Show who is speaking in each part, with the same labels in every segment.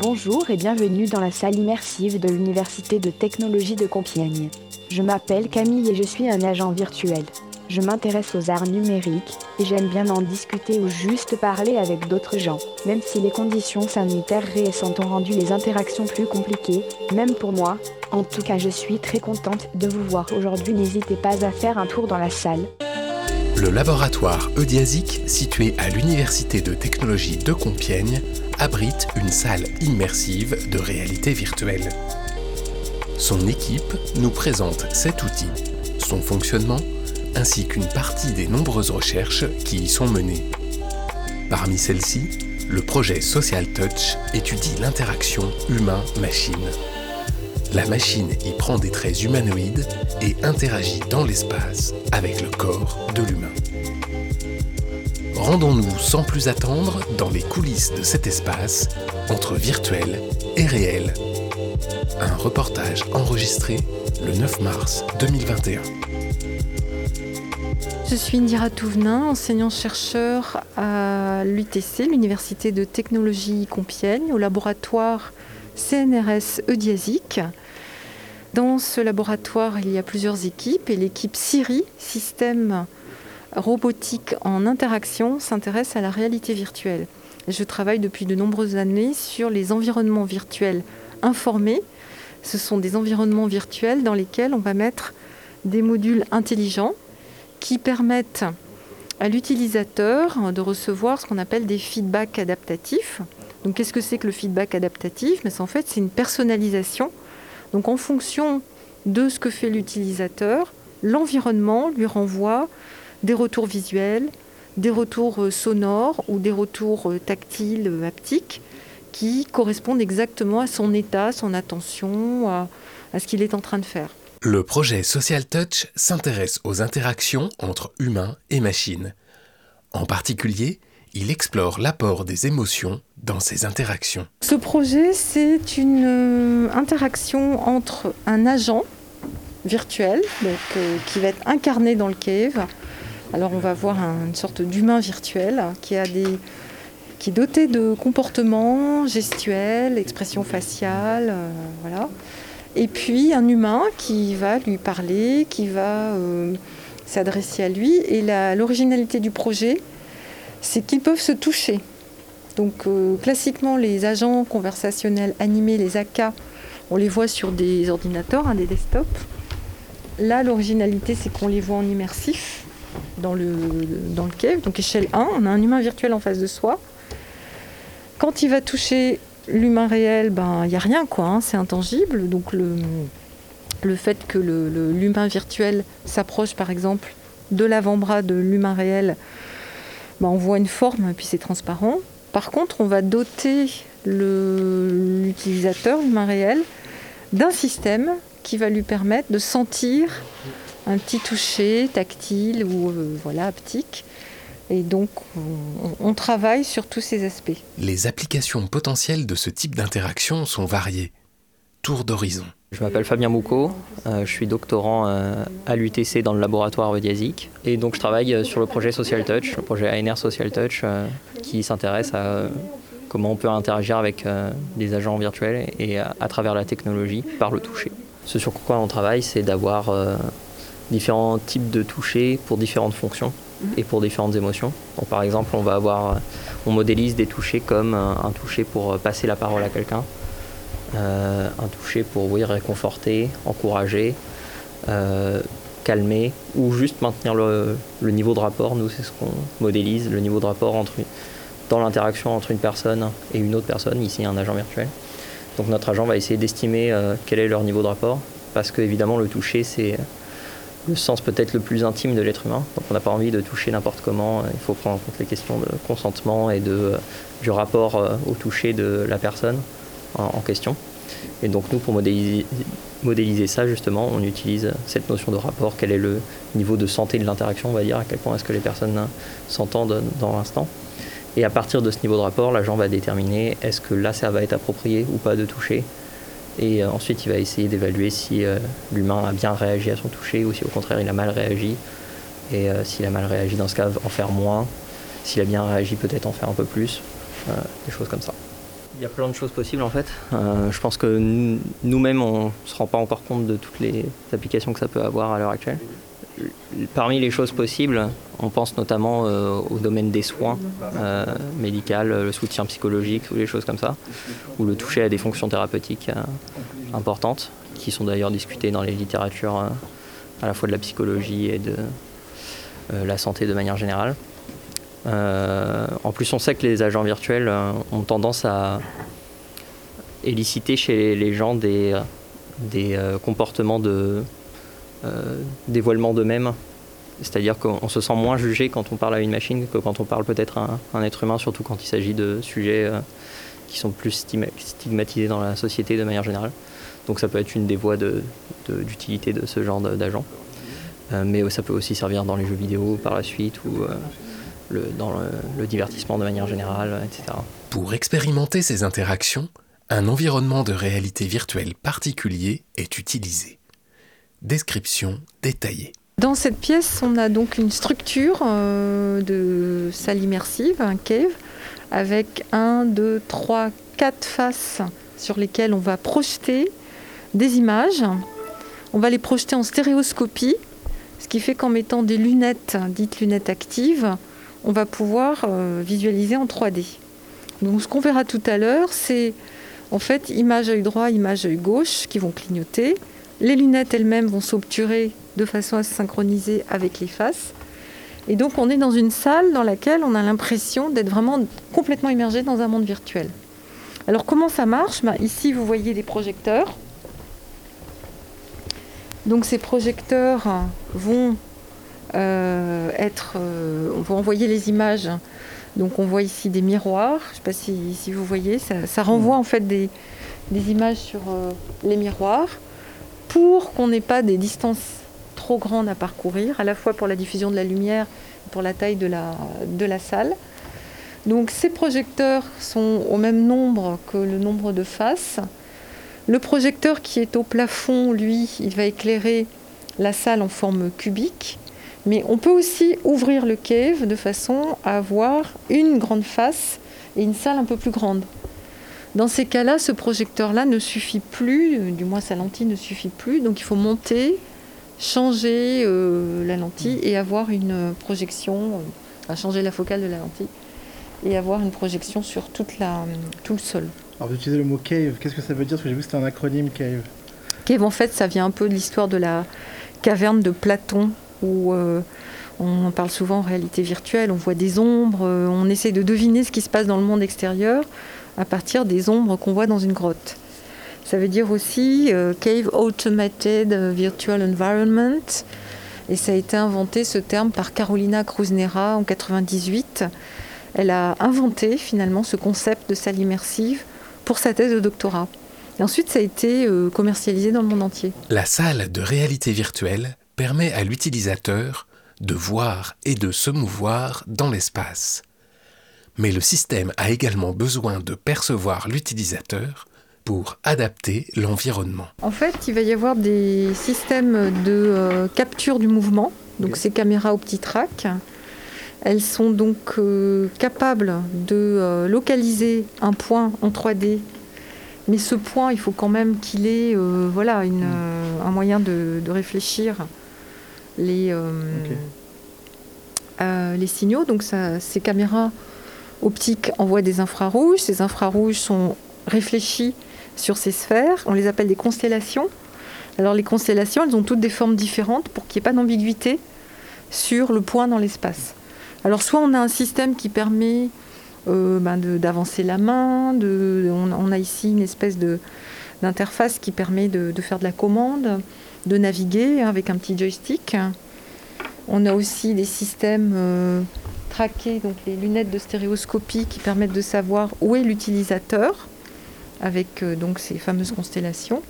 Speaker 1: Bonjour et bienvenue dans la salle immersive de l'Université de technologie de Compiègne. Je m'appelle Camille et je suis un agent virtuel. Je m'intéresse aux arts numériques et j'aime bien en discuter ou juste parler avec d'autres gens, même si les conditions sanitaires récentes ont rendu les interactions plus compliquées, même pour moi. En tout cas, je suis très contente de vous voir aujourd'hui. N'hésitez pas à faire un tour dans la salle.
Speaker 2: Le laboratoire Eudiasic, situé à l'Université de technologie de Compiègne, abrite une salle immersive de réalité virtuelle. Son équipe nous présente cet outil, son fonctionnement ainsi qu'une partie des nombreuses recherches qui y sont menées. Parmi celles-ci, le projet Social Touch étudie l'interaction humain-machine. La machine y prend des traits humanoïdes et interagit dans l'espace avec le corps de l'humain. Rendons-nous sans plus attendre dans les coulisses de cet espace entre virtuel et réel. Un reportage enregistré le 9 mars 2021.
Speaker 3: Je suis Indira Touvenin, enseignant-chercheur à l'UTC, l'Université de technologie Compiègne, au laboratoire CNRS Eudiasic. Dans ce laboratoire, il y a plusieurs équipes et l'équipe Siri, système robotique en interaction, s'intéresse à la réalité virtuelle. Je travaille depuis de nombreuses années sur les environnements virtuels informés. Ce sont des environnements virtuels dans lesquels on va mettre des modules intelligents qui permettent à l'utilisateur de recevoir ce qu'on appelle des feedbacks adaptatifs. Qu'est-ce que c'est que le feedback adaptatif? Mais en fait, c'est une personnalisation. Donc en fonction de ce que fait l'utilisateur, l'environnement lui renvoie des retours visuels, des retours euh, sonores ou des retours euh, tactiles, euh, haptiques, qui correspondent exactement à son état, son attention, à ce qu'il est en train de faire.
Speaker 2: Le projet Social Touch s'intéresse aux interactions entre humains et machines. En particulier, il explore l'apport des émotions dans ces interactions.
Speaker 3: Ce projet, c'est une euh, interaction entre un agent virtuel euh, qui va être incarné dans le cave. Alors on va voir une sorte d'humain virtuel qui, a des, qui est doté de comportements gestuels, expressions faciales, euh, voilà et puis un humain qui va lui parler, qui va s'adresser à lui. Et l'originalité du projet, c'est qu'ils peuvent se toucher. Donc euh, classiquement, les agents conversationnels animés, les AK, on les voit sur des ordinateurs, hein, des desktops. Là, l'originalité, c'est qu'on les voit en immersif dans le, dans le cave, donc échelle 1. On a un humain virtuel en face de soi. Quand il va toucher l'humain réel, ben il n'y a rien quoi, hein, c'est intangible. Donc le, le fait que l'humain virtuel s'approche par exemple de l'avant-bras de l'humain réel, ben, on voit une forme puis c'est transparent. Par contre, on va doter l'utilisateur, l'humain réel, d'un système qui va lui permettre de sentir un petit toucher tactile ou euh, voilà haptique et donc, on, travaille sur tous ces aspects.
Speaker 2: Les applications potentielles de ce type d'interaction sont variées. Tour d'horizon.
Speaker 4: Je m'appelle Fabien Moucault, euh, je suis doctorant euh, à l'UTC dans le laboratoire Eudiasic et donc je travaille euh, sur le projet Social Touch, le projet ANR Social Touch qui s'intéresse à comment on peut interagir avec des agents virtuels et à, travers la technologie par le toucher. Ce sur quoi on travaille, c'est d'avoir différents types de toucher pour différentes fonctions et pour différentes émotions. Par exemple, on va avoir, on modélise des touchés comme un, toucher pour passer la parole à quelqu'un, euh, un toucher pour réconforter, encourager, euh, calmer ou juste maintenir le, niveau de rapport. Nous, c'est ce qu'on modélise, le niveau de rapport entre, dans l'interaction entre une personne et une autre personne, ici un agent virtuel. Donc notre agent va essayer d'estimer euh, quel est leur niveau de rapport, parce que évidemment le toucher c'est le sens peut-être le plus intime de l'être humain. Donc on n'a pas envie de toucher n'importe comment. Il faut prendre en compte les questions de consentement et de, du rapport au toucher de la personne en, question. Et donc nous, pour modéliser, ça, justement, on utilise cette notion de rapport. Quel est le niveau de santé de l'interaction, on va dire, à quel point est-ce que les personnes s'entendent dans l'instant. Et à partir de ce niveau de rapport, l'agent va déterminer est-ce que là, ça va être approprié ou pas de toucher et euh, ensuite, il va essayer d'évaluer si euh, l'humain a bien réagi à son toucher ou si au contraire il a mal réagi. Et euh, s'il a mal réagi, dans ce cas, en faire moins. S'il a bien réagi, peut-être en faire un peu plus. des choses comme ça. Il y a plein de choses possibles en fait. Euh, je pense que nous-mêmes, on ne se rend pas encore compte de toutes les applications que ça peut avoir à l'heure actuelle. Parmi les choses possibles, on pense notamment euh, au domaine des soins euh, médicaux, le soutien psychologique ou les choses comme ça, ou le toucher à des fonctions thérapeutiques importantes, qui sont d'ailleurs discutées dans les littératures à la fois de la psychologie et de la santé de manière générale. Euh, en plus, on sait que les agents virtuels euh, ont tendance à éliciter chez les gens des, euh, comportements de dévoilement d'eux-mêmes. C'est-à-dire qu'on se sent moins jugé quand on parle à une machine que quand on parle peut-être à un, être humain, surtout quand il s'agit de sujets qui sont plus stigmatisés dans la société de manière générale. Donc ça peut être une des voies d'utilité de, ce genre d'agent. mais ça peut aussi servir dans les jeux vidéo par la suite ou dans le, divertissement de manière générale, etc.
Speaker 2: Pour expérimenter ces interactions, un environnement de réalité virtuelle particulier est utilisé. Description détaillée.
Speaker 3: Dans cette pièce, on a donc une structure euh, de salle immersive, un cave, avec un, deux, trois, quatre faces sur lesquelles on va projeter des images. On va les projeter en stéréoscopie, ce qui fait qu'en mettant des lunettes, dites lunettes actives, on va pouvoir euh, visualiser en 3D. Donc ce qu'on verra tout à l'heure, c'est en fait image œil droit, image œil gauche qui vont clignoter. Les lunettes elles-mêmes vont s'obturer de façon à se synchroniser avec les faces. Et donc on est dans une salle dans laquelle on a l'impression d'être vraiment complètement immergé dans un monde virtuel. Alors comment ça marche? Ben, Ici vous voyez des projecteurs. Donc ces projecteurs vont être, euh, on va envoyer les images. Donc on voit ici des miroirs. Je ne sais pas si, vous voyez, ça, renvoie en fait des, images sur euh, les miroirs pour qu'on n'ait pas des distances trop grandes à parcourir, à la fois pour la diffusion de la lumière et pour la taille de la, de la salle. Donc ces projecteurs sont au même nombre que le nombre de faces. Le projecteur qui est au plafond, lui, il va éclairer la salle en forme cubique. Mais on peut aussi ouvrir le cave de façon à avoir une grande face et une salle un peu plus grande. Dans ces cas-là, ce projecteur-là ne suffit plus, du moins sa lentille ne suffit plus, donc il faut monter, changer euh, la lentille et avoir une projection, euh, changer la focale de la lentille et avoir une projection sur toute la, tout le sol.
Speaker 5: Alors vous utilisez le mot cave, qu'est-ce que ça veut dire? Parce que j'ai vu que c'était un acronyme cave.
Speaker 3: Cave en fait ça vient un peu de l'histoire de la caverne de Platon où euh, on parle souvent en réalité virtuelle, on voit des ombres, euh, on essaie de deviner ce qui se passe dans le monde extérieur à partir des ombres qu'on voit dans une grotte. Ça veut dire aussi euh, Cave Automated Virtual Environment. Et ça a été inventé ce terme par Carolina Krusnera en 98. Elle a inventé finalement ce concept de salle immersive pour sa thèse de doctorat. Et ensuite, ça a été commercialisé dans le monde entier.
Speaker 2: La salle de réalité virtuelle permet à l'utilisateur de voir et de se mouvoir dans l'espace. Mais le système a également besoin de percevoir l'utilisateur pour adapter l'environnement.
Speaker 3: En fait, il va y avoir des systèmes de euh, capture du mouvement, donc ces caméras OptiTrack. Elles sont donc euh, capables de euh, localiser un point en 3D, mais ce point, il faut quand même qu'il ait voilà, une, un moyen de, de réfléchir les, euh, euh, les signaux. Donc ces caméras optiques envoient des infrarouges. Ces infrarouges sont réfléchis sur ces sphères. On les appelle des constellations. Alors les constellations, elles ont toutes des formes différentes pour qu'il n'y ait pas d'ambiguïté sur le point dans l'espace. Alors soit on a un système qui permet euh, ben, d'avancer la main, de, on, a ici une espèce d'interface qui permet de, faire de la commande de naviguer avec un petit joystick. On a aussi des systèmes euh, traqués, donc les lunettes de stéréoscopie qui permettent de savoir où est l'utilisateur avec euh, donc ces fameuses constellations.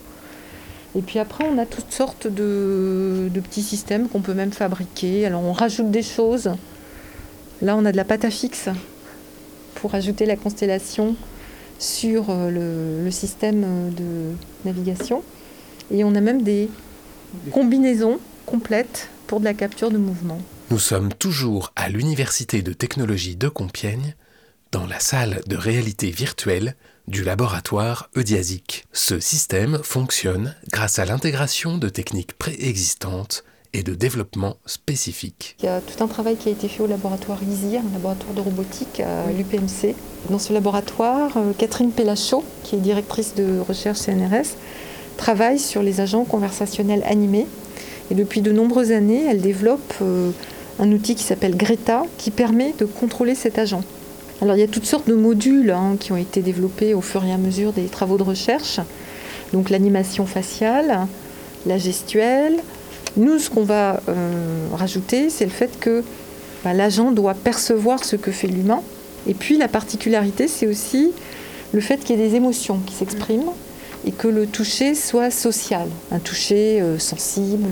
Speaker 3: Et puis après, on a toutes sortes de, petits systèmes qu'on peut même fabriquer. Alors on rajoute des choses. Là, on a de la pâte à fixe pour ajouter la constellation sur euh, le système de navigation. Et on a même des combinaison complète pour de la capture de mouvement.
Speaker 2: Nous sommes toujours à l'Université de technologie de Compiègne dans la salle de réalité virtuelle du laboratoire Eudiasic. Ce système fonctionne grâce à l'intégration de techniques préexistantes et de développement spécifiques.
Speaker 3: Il y a tout un travail qui a été fait au laboratoire ISIR, un laboratoire de robotique à l'UPMC. Dans ce laboratoire, euh, Catherine Pellachot, qui est directrice de recherche CNRS, travaille sur les agents conversationnels animés. Et depuis de nombreuses années, elle développe euh, un outil qui s'appelle Greta, qui permet de contrôler cet agent. Alors il y a toutes sortes de modules hein, qui ont été développés au fur et à mesure des travaux de recherche. Donc l'animation faciale, la gestuelle, nous, ce qu'on va euh, rajouter, c'est le fait que bah, l'agent doit percevoir ce que fait l'humain. Et puis la particularité, c'est aussi le fait qu'il y ait des émotions qui s'expriment et que le toucher soit social, un toucher euh, sensible,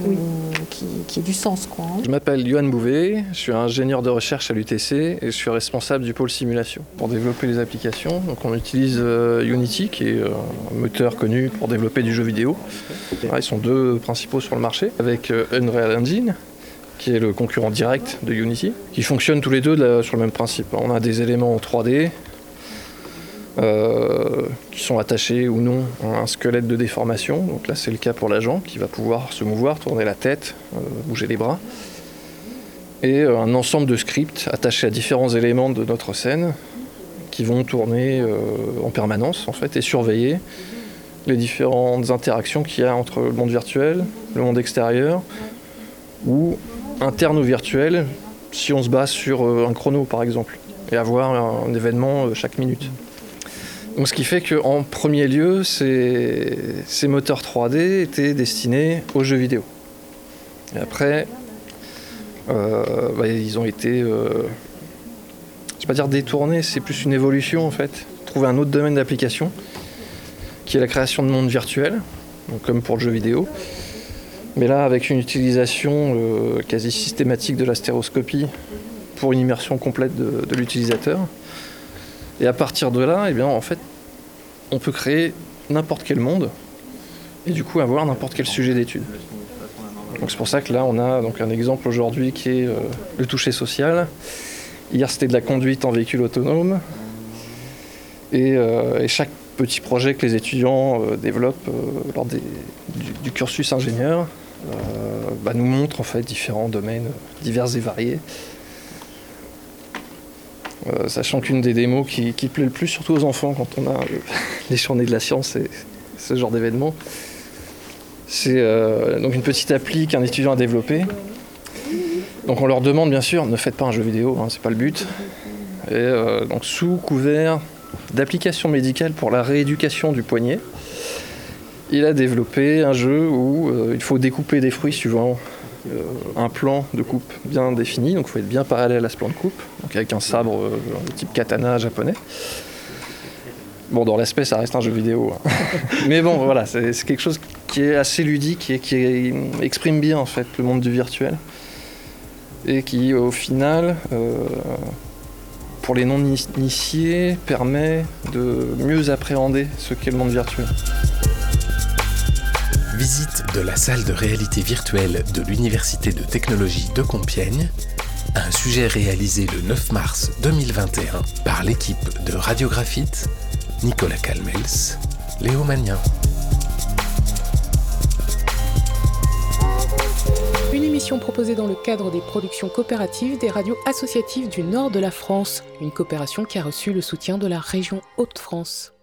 Speaker 3: qui, qui ait du sens. Quoi, hein.
Speaker 6: Je m'appelle Yohan Bouvet, je suis ingénieur de recherche à l'UTC et je suis responsable du pôle simulation. Pour développer les applications, donc on utilise euh, Unity, qui est euh, un moteur connu pour développer du jeu vidéo. ils sont deux principaux sur le marché, avec Unreal Engine, qui est le concurrent direct de Unity, qui fonctionnent tous les deux sur le même principe. On a des éléments en 3D, euh, qui sont attachés ou non à un squelette de déformation. Donc là, c'est le cas pour l'agent qui va pouvoir se mouvoir, tourner la tête, euh, bouger les bras. Et euh, un ensemble de scripts attachés à différents éléments de notre scène qui vont tourner en permanence en fait et surveiller les différentes interactions qu'il y a entre le monde virtuel, le monde extérieur ou interne ou virtuel si on se base sur un chrono par exemple et avoir un événement chaque minute. Donc, ce qui fait qu'en premier lieu, ces, moteurs 3D étaient destinés aux jeux vidéo. Et après, euh, bah, ils ont été, euh, pas dire détournés, c'est plus une évolution en fait. Trouver un autre domaine d'application, qui est la création de mondes virtuels, comme pour le jeu vidéo. Mais là, avec une utilisation euh, quasi systématique de la stéréoscopie pour une immersion complète de l'utilisateur. Et à partir de là, eh bien, en fait, on peut créer n'importe quel monde et du coup avoir n'importe quel sujet d'étude. Donc c'est pour ça que là, on a donc un exemple aujourd'hui qui est euh, le toucher social. Hier, c'était de la conduite en véhicule autonome. Et, euh, chaque petit projet que les étudiants euh, développent lors du, cursus ingénieur bah, nous montre en fait différents domaines divers et variés euh, sachant qu'une des démos qui, plaît le plus, surtout aux enfants, quand on a euh, les journées de la science et ce genre d'événement, c'est euh, donc une petite appli qu'un étudiant a développée. Donc on leur demande bien sûr, ne faites pas un jeu vidéo, hein, c'est pas le but. Et donc sous couvert d'application médicale pour la rééducation du poignet, il a développé un jeu où il faut découper des fruits suivant un plan de coupe bien défini, donc il faut être bien parallèle à ce plan de coupe, donc avec un sabre euh, type katana japonais. Bon, dans l'aspect, ça reste un jeu vidéo. Hein. Mais bon, voilà, c'est quelque chose qui est assez ludique et qui exprime bien en fait le monde du virtuel. Et qui, au final, euh, pour les non-initiés, permet de mieux appréhender ce qu'est le monde virtuel
Speaker 2: visite de la salle de réalité virtuelle de l'Université de technologie de Compiègne, un sujet réalisé le 9 mars 2021 par l'équipe de Radiographite, Nicolas Calmels, Léo Magnin.
Speaker 7: Une émission proposée dans le cadre des productions coopératives des radios associatives du nord de la France, une coopération qui a reçu le soutien de la région Haute-France.